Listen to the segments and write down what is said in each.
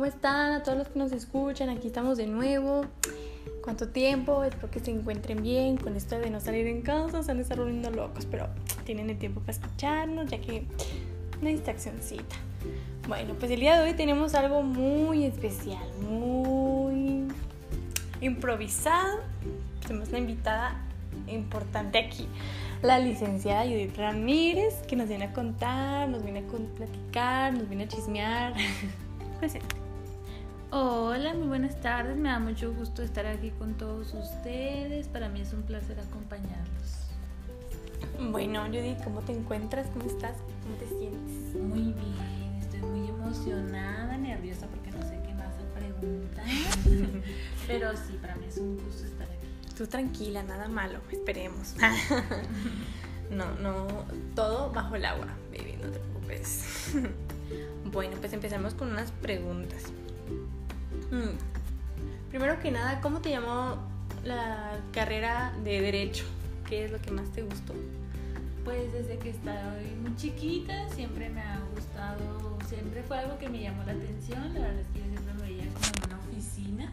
¿cómo están? A todos los que nos escuchan, aquí estamos de nuevo. ¿Cuánto tiempo? Espero que se encuentren bien con esto de no salir en casa, se han estar volviendo locos, pero tienen el tiempo para escucharnos, ya que una distraccióncita. Bueno, pues el día de hoy tenemos algo muy especial, muy improvisado. Tenemos una invitada importante aquí, la licenciada Judith Ramírez, que nos viene a contar, nos viene a platicar, nos viene a chismear. Presente. Hola, muy buenas tardes. Me da mucho gusto estar aquí con todos ustedes. Para mí es un placer acompañarlos. Bueno, Judith, ¿cómo te encuentras? ¿Cómo estás? ¿Cómo te sientes? Muy bien, estoy muy emocionada, nerviosa porque no sé qué más se pregunta. Pero sí, para mí es un gusto estar aquí. Tú tranquila, nada malo, esperemos. no, no, todo bajo el agua, baby, no te preocupes. bueno, pues empezamos con unas preguntas. Mm. Primero que nada, ¿cómo te llamó la carrera de Derecho? ¿Qué es lo que más te gustó? Pues desde que estaba muy chiquita siempre me ha gustado, siempre fue algo que me llamó la atención, la verdad es que yo siempre me veía como en una oficina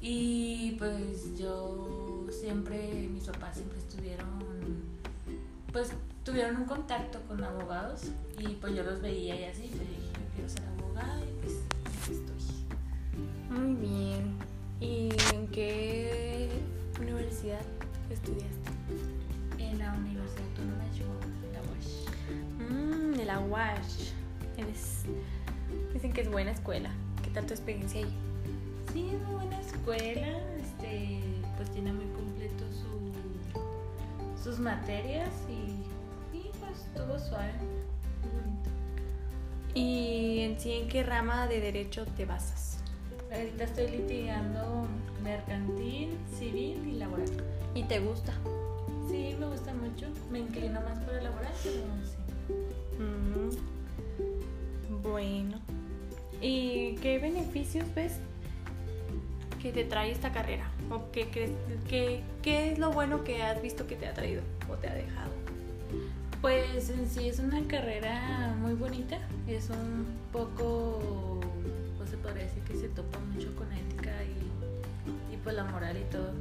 y pues yo siempre, mis papás siempre estuvieron, pues tuvieron un contacto con abogados y pues yo los veía y así, pues Muy bien. ¿Y en qué universidad estudiaste? En la Universidad Autónoma de Chihuahua, la UASH. Mmm, de la UASH. Eres... Dicen que es buena escuela. ¿Qué tal tu experiencia ahí? Sí, es muy buena escuela. Este, pues tiene muy completo su, sus materias y, y pues estuvo suave. Muy bonito. ¿Y en sí en qué rama de derecho te basas? Ahorita estoy litigando mercantil, civil y laboral. ¿Y te gusta? Sí, me gusta mucho. Me inclino más por el laboral, pero sí. Mm. Bueno. ¿Y qué beneficios ves que te trae esta carrera? ¿O qué crees que qué es lo bueno que has visto que te ha traído o te ha dejado? Pues en sí es una carrera muy bonita, es un poco podría decir que se topa pues la moral y todo.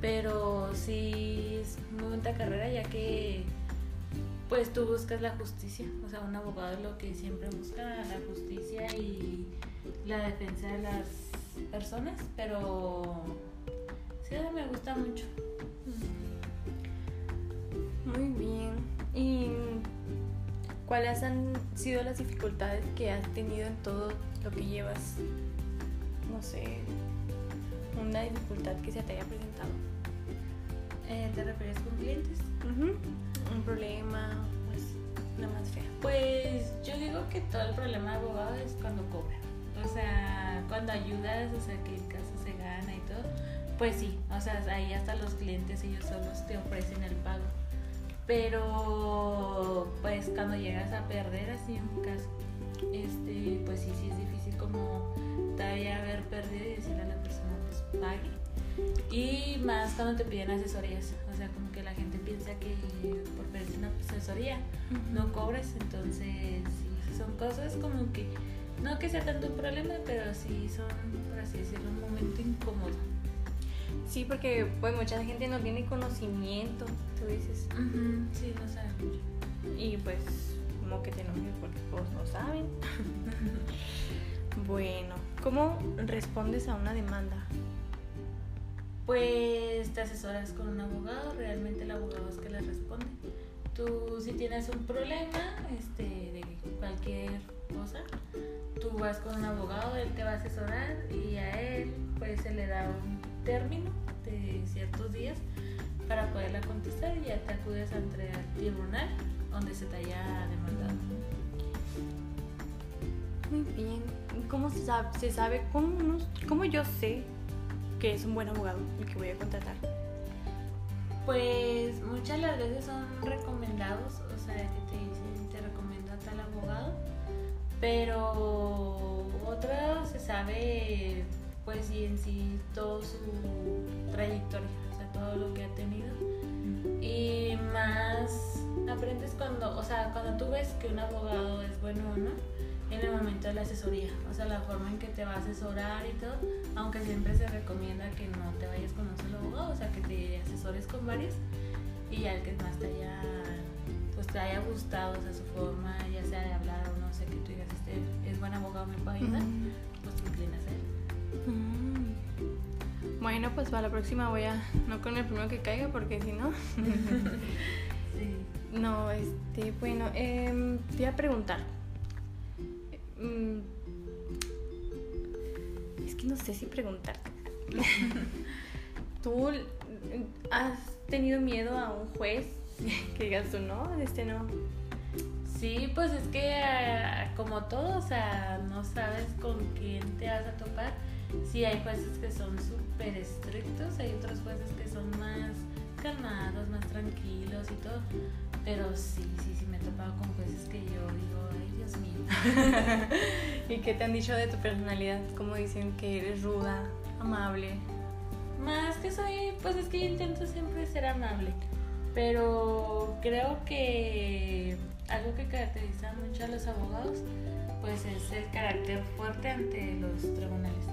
Pero sí es muy buena carrera ya que pues tú buscas la justicia, o sea, un abogado es lo que siempre busca, la justicia y la defensa de las personas, pero sí, me gusta mucho. Muy bien. ¿Y cuáles han sido las dificultades que has tenido en todo lo que llevas, no sé, una dificultad que se te haya presentado. Eh, ¿Te refieres con clientes? Un problema, pues, una más fea. Pues yo digo que todo el problema de abogado es cuando cobra. O sea, cuando ayudas, o sea, que el caso se gana y todo, pues sí, o sea, ahí hasta los clientes ellos solos te ofrecen el pago. Pero, pues cuando llegas a perder así un caso, este, pues sí, sí es difícil como todavía haber perdido y decirle a la persona pague. Y más cuando te piden asesorías, o sea, como que la gente piensa que por pedirte una asesoría no cobres, entonces sí, son cosas como que no que sea tanto un problema, pero sí son, por así decirlo, un momento incómodo. Sí, porque pues mucha gente no tiene conocimiento, tú dices. Sí, no sabe mucho. Y pues como que te enojes porque todos no saben. bueno, ¿cómo respondes a una demanda? Pues te asesoras con un abogado, realmente el abogado es que le responde. Tú si tienes un problema este, de cualquier cosa, tú vas con un abogado, él te va a asesorar y a él pues se le da un término de ciertos días para poderla contestar y ya te acudes ante el tribunal donde se te haya demandado. Muy bien. ¿Cómo se sabe? ¿Se sabe cómo, cómo yo sé que es un buen abogado el que voy a contratar? Pues muchas las veces son recomendados, o sea, que te dicen, te recomiendo a tal abogado, pero otra se sabe, pues, y en sí, todo su trayectoria, o sea, todo lo que ha tenido. Y más aprendes cuando, o sea, cuando tú ves que un abogado es bueno o no, en el momento de la asesoría, o sea, la forma en que te va a asesorar y todo, aunque siempre se recomienda que no te vayas con un solo abogado, o sea, que te asesores con varios y ya el que más te haya, pues te haya gustado, o sea, su forma, ya sea de hablar o no sé, que tú digas, este es buen abogado, me puede ayudar, pues te inclinas a él. Mm. Bueno, pues para la próxima voy a, no con el primero que caiga, porque si no... sí. No, este, bueno, eh, te iba a preguntar. Que no sé si preguntar. ¿Tú has tenido miedo a un juez que digas tú no, este no? Sí, pues es que eh, como todo, o sea, no sabes con quién te vas a topar. Sí, hay jueces que son súper estrictos, hay otros jueces que son más calmados, más tranquilos y todo. Pero sí, sí, sí me he topado con jueces que yo digo, ay Dios mío. ¿Y qué te han dicho de tu personalidad? ¿Cómo dicen que eres ruda, amable? Más que soy, pues es que yo intento siempre ser amable. Pero creo que algo que caracteriza mucho a los abogados, pues es el carácter fuerte ante los tribunales.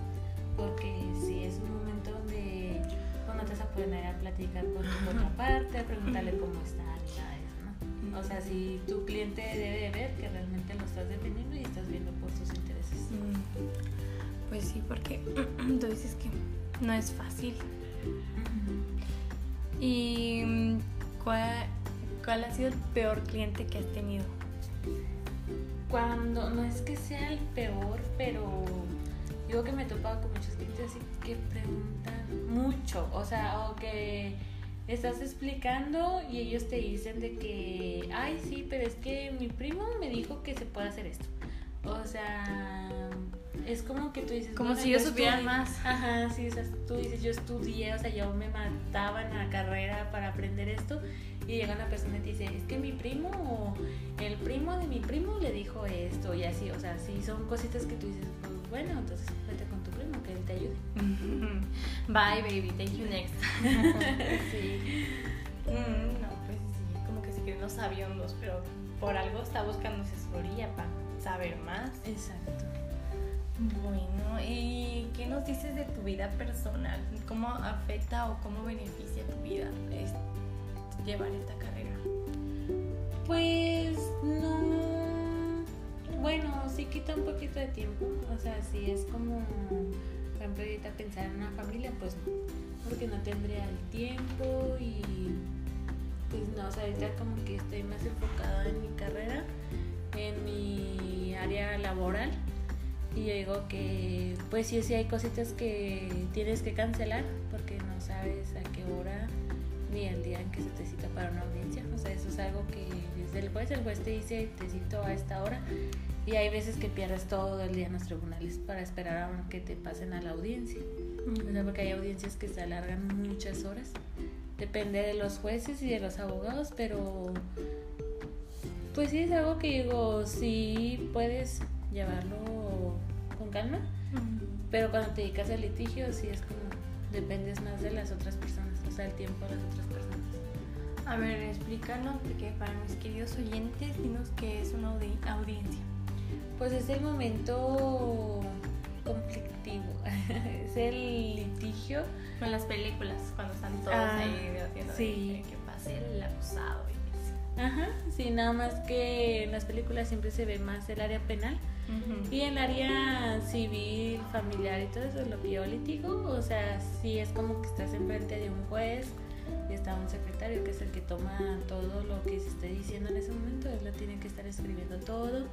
Porque si es un momento donde no te vas a poner a platicar con tu contraparte, a preguntarle cómo está, o sea, si tu cliente debe ver que realmente lo estás defendiendo y estás viendo por sus intereses. Mm. Pues sí, porque tú dices que no es fácil. ¿Y mm, cuál, cuál ha sido el peor cliente que has tenido? Cuando, no es que sea el peor, pero yo que me he topado con muchos clientes así que preguntan mucho, o sea, o que estás explicando y ellos te dicen de que, ay, sí, pero es que mi primo me dijo que se puede hacer esto. O sea, es como que tú dices... Como si yo supiera más. Ajá, sí, o sea, tú dices, yo estudié, o sea, yo me mataba en la carrera para aprender esto y llega una persona y te dice, es que mi primo o el primo de mi primo le dijo esto y así, o sea, sí, son cositas que tú dices, pues bueno, entonces vete con tu primo, que te ayude. Bye, baby, thank you next. sí. Mm, no, pues sí, como que se creen los aviondos, pero por algo está buscando asesoría para saber más. Exacto. Bueno, ¿y qué nos dices de tu vida personal? ¿Cómo afecta o cómo beneficia tu vida llevar esta carrera? Pues no bueno, sí quita un poquito de tiempo. O sea, si es como, ejemplo, ahorita pensar en una familia, pues no. Porque no tendría el tiempo y pues no, o sea, ahorita como que estoy más enfocada en mi carrera, en mi área laboral. Y yo digo que, pues sí, sí hay cositas que tienes que cancelar porque no sabes a qué hora ni el día en que se te cita para una audiencia. O sea, eso es algo que desde el juez, el juez te dice, te cito a esta hora y hay veces que pierdes todo el día en los tribunales para esperar a que te pasen a la audiencia. O sea, porque hay audiencias que se alargan muchas horas. Depende de los jueces y de los abogados, pero pues sí es algo que digo, sí puedes llevarlo con calma, pero cuando te dedicas al litigio sí es como dependes más de las otras personas, o sea, el tiempo de las otras personas. A ver, explícanos, porque para mis queridos oyentes, dinos qué es una audiencia. Pues es el momento conflictivo, es el litigio. Con las películas, cuando están todos ah, ahí debatiendo sí. que pase el acusado. Ajá, sí, nada más que en las películas siempre se ve más el área penal. Y el área civil, familiar y todo eso, lo que yo litigo, o sea, sí es como que estás enfrente de un juez y está un secretario que es el que toma todo lo que se esté diciendo en ese momento, él lo tiene que estar escribiendo todo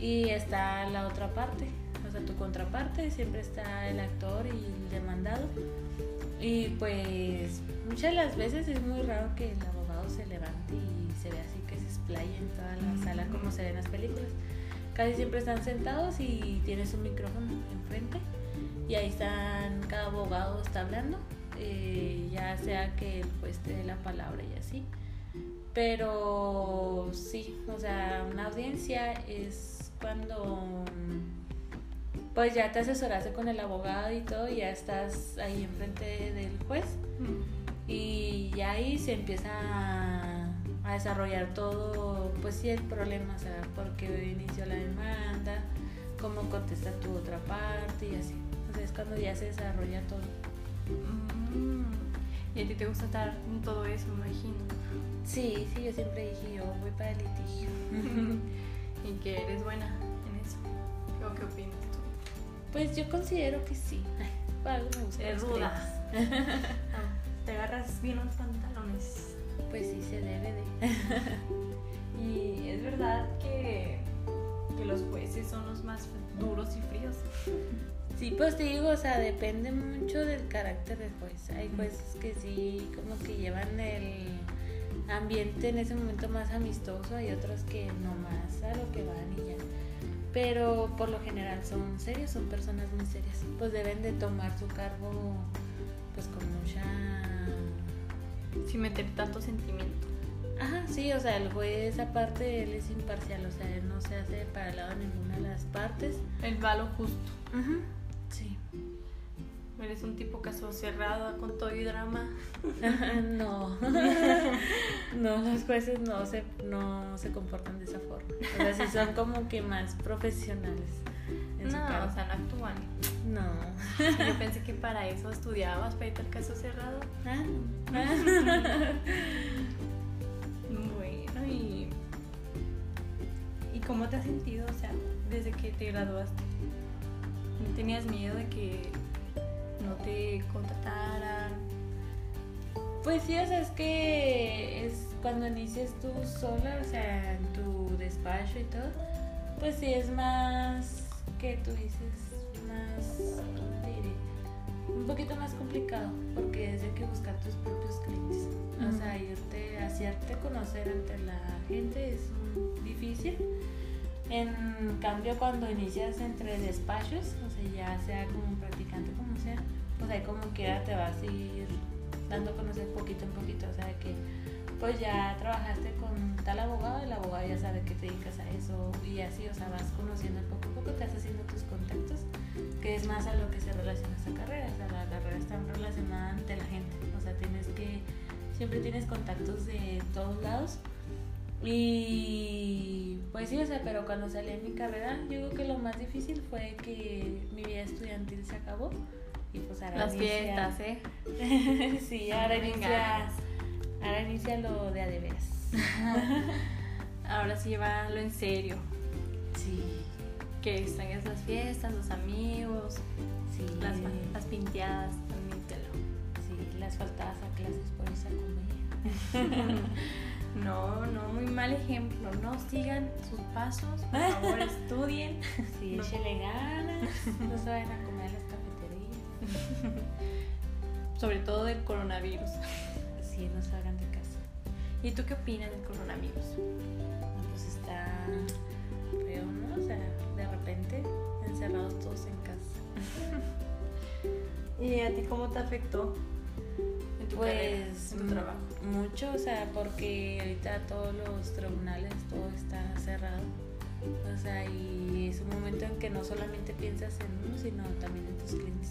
y está la otra parte, o sea, tu contraparte, siempre está el actor y el demandado. Y pues muchas de las veces es muy raro que el abogado se levante y se vea así que se explaye en toda la sala como se ve en las películas. Casi siempre están sentados y tienes un micrófono enfrente y ahí están, cada abogado está hablando, eh, ya sea que el juez te dé la palabra y así. Pero sí, o sea, una audiencia es cuando pues ya te asesoraste con el abogado y todo, ya estás ahí enfrente del juez y ya ahí se empieza a desarrollar todo, pues sí, el problema, o sea, por qué inició la demanda, cómo contesta tu otra parte y así. O sea, es cuando ya se desarrolla todo. Mm. Y a ti te gusta estar en todo eso, me imagino. Sí, sí, yo siempre dije, yo voy para el litigio. y que eres buena en eso. ¿O qué opinas tú? Pues yo considero que sí. Para algo me gusta. Ruda. pleitos. Ah, Te agarras bien los pantalones. Pues sí, se debe de. Y es verdad que, que los jueces son los más duros y fríos. Sí, pues te digo, o sea, depende mucho del carácter del juez. Hay jueces que sí, como que llevan el ambiente en ese momento más amistoso, hay otros que no más a lo que van y ya. Pero por lo general son serios, son personas muy serias. Pues deben de tomar su cargo pues con mucha... Sin meter tanto sentimiento. Ajá, sí, o sea, el juez aparte él es imparcial, o sea, él no se hace para el lado de ninguna de las partes. El balo justo. Sí. Eres un tipo caso cerrado con todo y drama. no. no, los jueces no se, no se comportan de esa forma. O sea, sí son como que más profesionales. En su No, cargo. o sea, no actúan. no. Yo pensé que para eso estudiabas, para irte al caso cerrado. Ah, Bueno, y. ¿Y cómo te has sentido, o sea, desde que te graduaste? ¿No tenías miedo de que no te contrataran? Pues sí, o sea, es que es cuando inicias tú sola, o sea, en tu despacho y todo, pues sí es más que tú dices, más. Un poquito más complicado, porque es de que buscar tus propios clientes. O sea, irte, hacerte conocer ante la gente es difícil. En cambio, cuando inicias entre despachos, o sea, ya sea como practicante, como sea, pues ahí como quiera te vas a ir dando a conocer poquito en poquito, o sea, que pues ya trabajaste con tal abogado el abogado ya sabe que te dedicas a eso y así, o sea, vas conociendo poco a poco, te vas haciendo tus contactos, que es más a lo que se relaciona esta carrera, o sea, la carrera está relacionada ante la gente, o sea, tienes que, siempre tienes contactos de todos lados y pues sí, o sea, pero cuando salí en mi carrera, yo creo que lo más difícil fue que mi vida estudiantil se acabó y pues ahora Las inicia- fiestas, ¿eh? sí, ahora Me inicia, ahora inicia lo de a de veras. Ahora sí llévalo en serio. Sí, Que extrañas las fiestas, los amigos, sí, las, las pinteadas, admítelo. sí, las faltadas a clases por esa comedia. No, no, muy mal ejemplo. No sigan sus pasos, por favor, estudien. Sí, No. échele ganas, no se vayan a comer a las cafeterías. Sobre todo del coronavirus. Sí, no salgan de casa. ¿Y tú qué opinas del coronavirus? No, pues está feo, ¿no? O sea, de repente encerrados todos en casa. ¿Y a ti cómo te afectó carrera, Pues en tu mm, trabajo? mucho, o sea, porque ahorita todos los tribunales, todo está cerrado. O sea, y es un momento en que no solamente piensas en uno, sino también en tus clientes.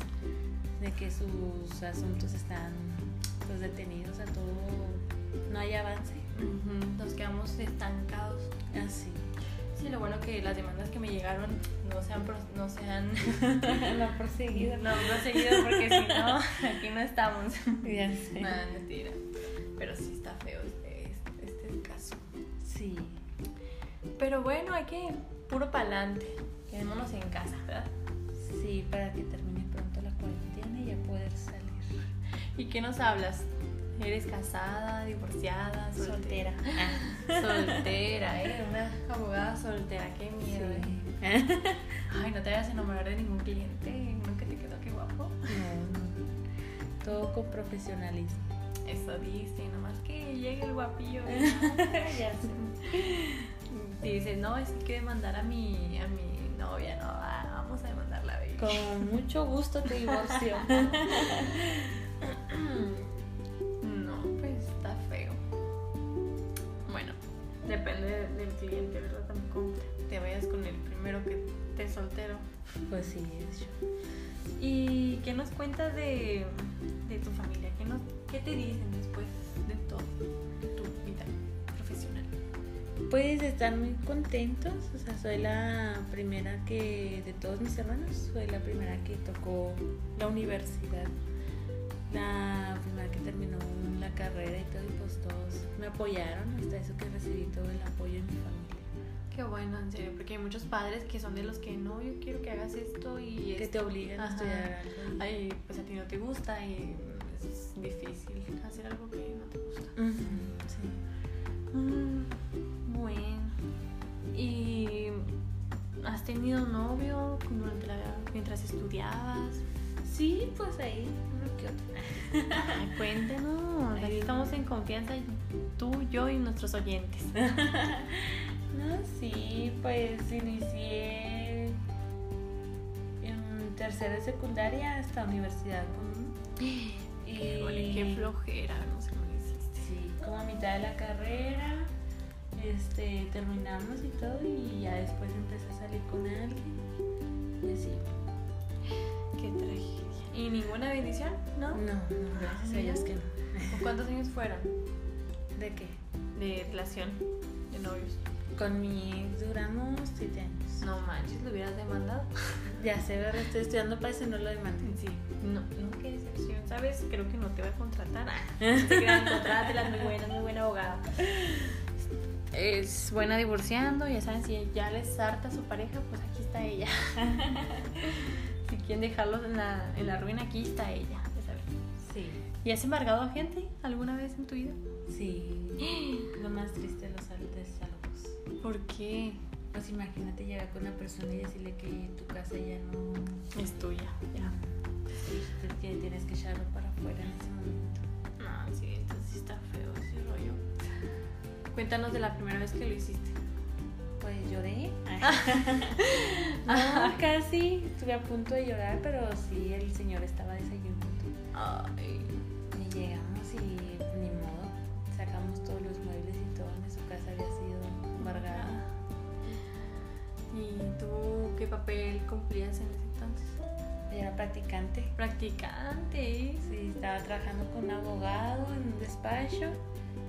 De que sus asuntos están pues detenidos, a todo, no hay avance. Nos quedamos estancados. Así. Sí, lo bueno que las demandas que me llegaron no se han, no se han, no han proseguido. no han proseguido porque si no, aquí no estamos. Ya sé. Nada, mentira. Pero sí está feo este, este, este caso. Sí. Pero bueno, hay que puro pa'lante. Quedémonos en casa, ¿verdad? Sí, para que termine pronto la cuarentena y ya poder salir. ¿Y qué nos hablas? ¿Eres casada, divorciada, Soltera. Soltera, ¿eh? Una abogada soltera, qué miedo. ¿eh? Ay, no te vayas a enamorar de ningún cliente, uno que te quedó que guapo. No. Todo con profesionalismo. Eso dice, nomás que llegue el guapillo. ya sé. Y dices, no, es que hay que demandar a mi, a mi novia, no, va, vamos a demandarla, baby. Con mucho gusto te divorcio. depende de- del cliente, ¿verdad? Tampoco te vayas con el primero que esté soltero. Pues sí, de hecho. ¿Y qué nos cuentas de, de tu familia? ¿Qué, nos, ¿Qué te dicen después de todo? Tu vida Pues están muy contentos, o sea, soy la primera que, de todos mis hermanos, soy la primera que tocó la universidad, la primera que terminó la carrera y todo, y pues todos me apoyaron, hasta eso que recibí todo el apoyo de mi familia. Qué bueno, en serio, porque hay muchos padres que son de los que no, yo quiero que hagas esto y Que te obligan a Ajá. estudiar algo. Ay, pues a ti no te gusta y es difícil hacer algo que no te gusta. Ujú, sí. Mm, bueno. ¿Y has tenido novio durante la, mientras estudiabas? Sí, pues ahí, uno que otro. Ay, cuéntanos. Aquí Ay, estamos en confianza, tú, yo y nuestros oyentes. No, sí, pues inicié en tercera secundaria hasta universidad con uno. Y qué flojera, no sé cómo hiciste. sí, como a mitad de la carrera, este, terminamos y todo, y ya después empecé a salir con alguien. Y así. Qué tragedia. ¿Y ninguna bendición? ¿No? No, no, gracias a Dios que no. ¿O ¿Cuántos años fueron ¿De qué? de relación, de novios? Con mi ex duramos siete años. No manches, lo hubieras demandado. Ya sé, ¿verdad? Estoy estudiando para eso, no lo demandé. Sí. No, no, qué decepción, ¿sabes? Creo que no te va a contratar. Ah, te es muy buena, muy buena abogada. Es buena divorciando, ya saben, si ya les harta su pareja, pues aquí está ella. si quieren dejarlos en la, en la ruina, aquí está ella, ya saben. Sí. ¿Y has embargado a gente alguna vez en tu vida? Sí. Lo más triste de los desálogos. ¿Por qué? Pues imagínate llegar con una persona y decirle que tu casa ya no. Es tuya, ya. que tienes que echarlo para afuera en ese momento. No, sí, entonces sí está feo ese rollo. Cuéntanos de la primera vez que lo hiciste. Pues lloré. no, casi. Estuve a punto de llorar, pero sí, el señor estaba desayunando. Ay, Y llegamos y tú qué papel cumplías en ese entonces? Era practicante. Practicante. Sí, estaba trabajando con un abogado en un despacho.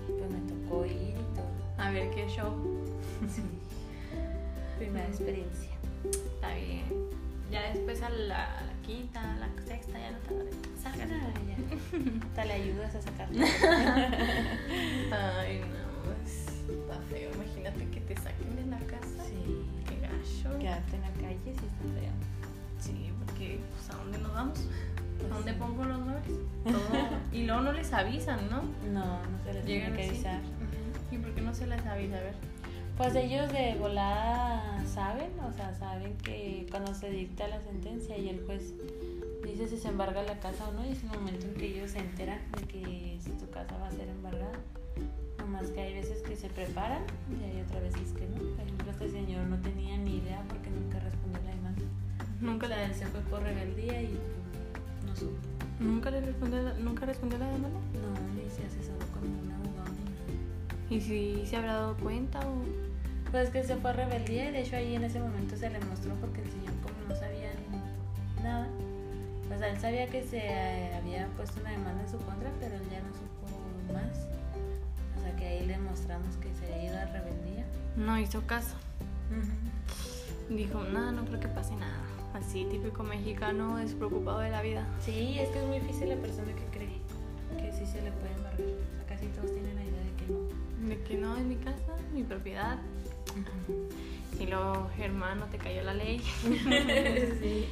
Pues me tocó ir y todo. A ver qué show. Sí. Primera experiencia. Está bien. Ya después a la, a la quinta, a la sexta, ya no te. Sácala. Ah, ya. Hasta le ayudas a sacar. Ay, no, está feo. Imagínate que te saquen de la casa. Sí. Gacho. Quedarte en la calle sí está feo. Sí, porque pues a dónde nos vamos? Pues ¿A dónde sí. pongo los? Todo. Y luego no les avisan, ¿no? No, no se les tiene que avisar. ¿Y por qué no se les avisa? A ver. Pues ellos de volada saben, o sea, saben que cuando se dicta la sentencia y el juez dice si se embarga la casa o no, y es el momento en que ellos se enteran de que si tu casa va a ser embargada. Nomás que hay veces que se preparan y hay otras veces que no. Por ejemplo, este señor no tenía ni idea porque nunca respondió la demanda. Nunca O sea, le, él se fue por rebeldía y no supo. ¿Nunca le respondió, la- nunca respondió la demanda? No, ni se asesoró con un abogado ni nada. ¿Y si se habrá dado cuenta o...? Pues que se fue a rebeldía y de hecho ahí en ese momento se le mostró porque el señor como no sabía nada. O sea, él sabía que se eh, había puesto una demanda en su contra, pero él ya no supo más. Que ahí le mostramos que se ido a rebeldía. No hizo caso. Dijo, nada, no creo que pase nada. Así, típico mexicano despreocupado de la vida. Sí, es que es muy difícil la persona que cree que sí se le puede embargar. O sea, casi todos tienen la idea de que no. De que no, es mi casa, mi propiedad. Y luego, Germán, no te cayó la ley. sí.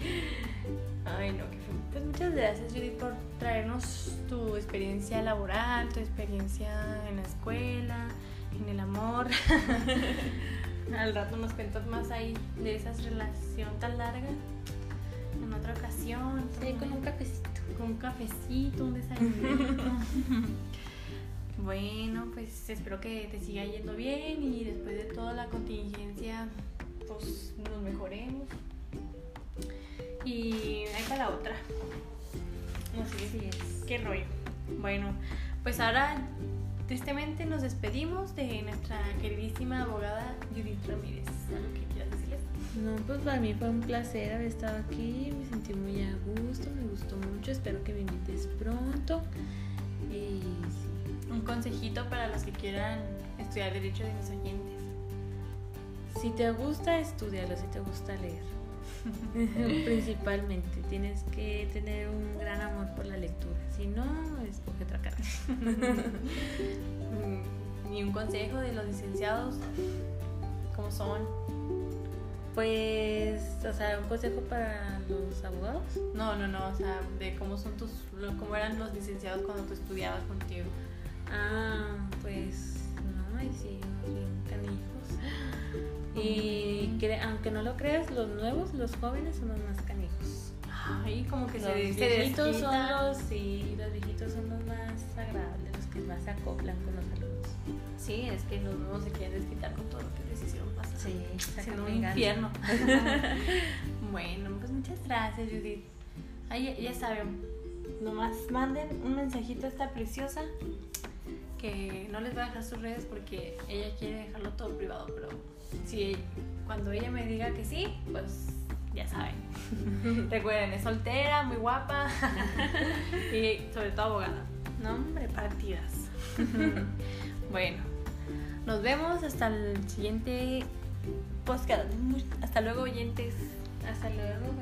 Ay, no, qué. Pues muchas gracias, Judith, por traernos tu experiencia laboral, tu experiencia en la escuela, en el amor. Al rato nos cuentas más ahí de esa relación tan larga. En otra ocasión. Sí, con un cafecito. con un cafecito, un desayuno. bueno, pues espero que te siga yendo bien y después de toda la contingencia, pues nos mejoremos. Y ahí para la otra. No sé Así es. qué rollo. Bueno, pues ahora tristemente nos despedimos de nuestra queridísima abogada Judith Ramírez. ¿Algo que quieras decirles? No, pues para mí fue un placer haber estado aquí, me sentí muy a gusto, me gustó mucho, espero que me invites pronto. Y sí, Un consejito para los que quieran estudiar Derecho de mis oyentes. Si te gusta, estudialo, si te gusta leer. Principalmente, tienes que tener un gran amor por la lectura. Si no, escoge otra carrera. Ni un consejo de los licenciados, ¿cómo son? Pues, o sea, un consejo para los abogados. No, no, no, o sea, de cómo son tus, cómo eran los licenciados cuando tú estudiabas contigo. Ah, pues no, y sí, bien canijos. Y cre- aunque no lo creas, los nuevos, los jóvenes son los más canijos. Ay, como que Los se, se viejitos son los, sí, los viejitos son los más agradables, los que más se acoplan con los alumnos. Sí, es que los nuevos se quieren desquitar con todo lo que les hicieron pasar. Sí, Siendo un infierno. bueno, pues muchas gracias, Judith. Ay, ya, ya saben, nomás manden un mensajito a esta preciosa que no les voy a dejar sus redes porque ella quiere dejarlo todo privado, pero si cuando ella me diga que sí, pues ya saben. Recuerden, es soltera, muy guapa y sobre todo abogada. No, hombre, partidas. bueno, nos vemos hasta el siguiente podcast. Hasta luego, oyentes. Hasta luego.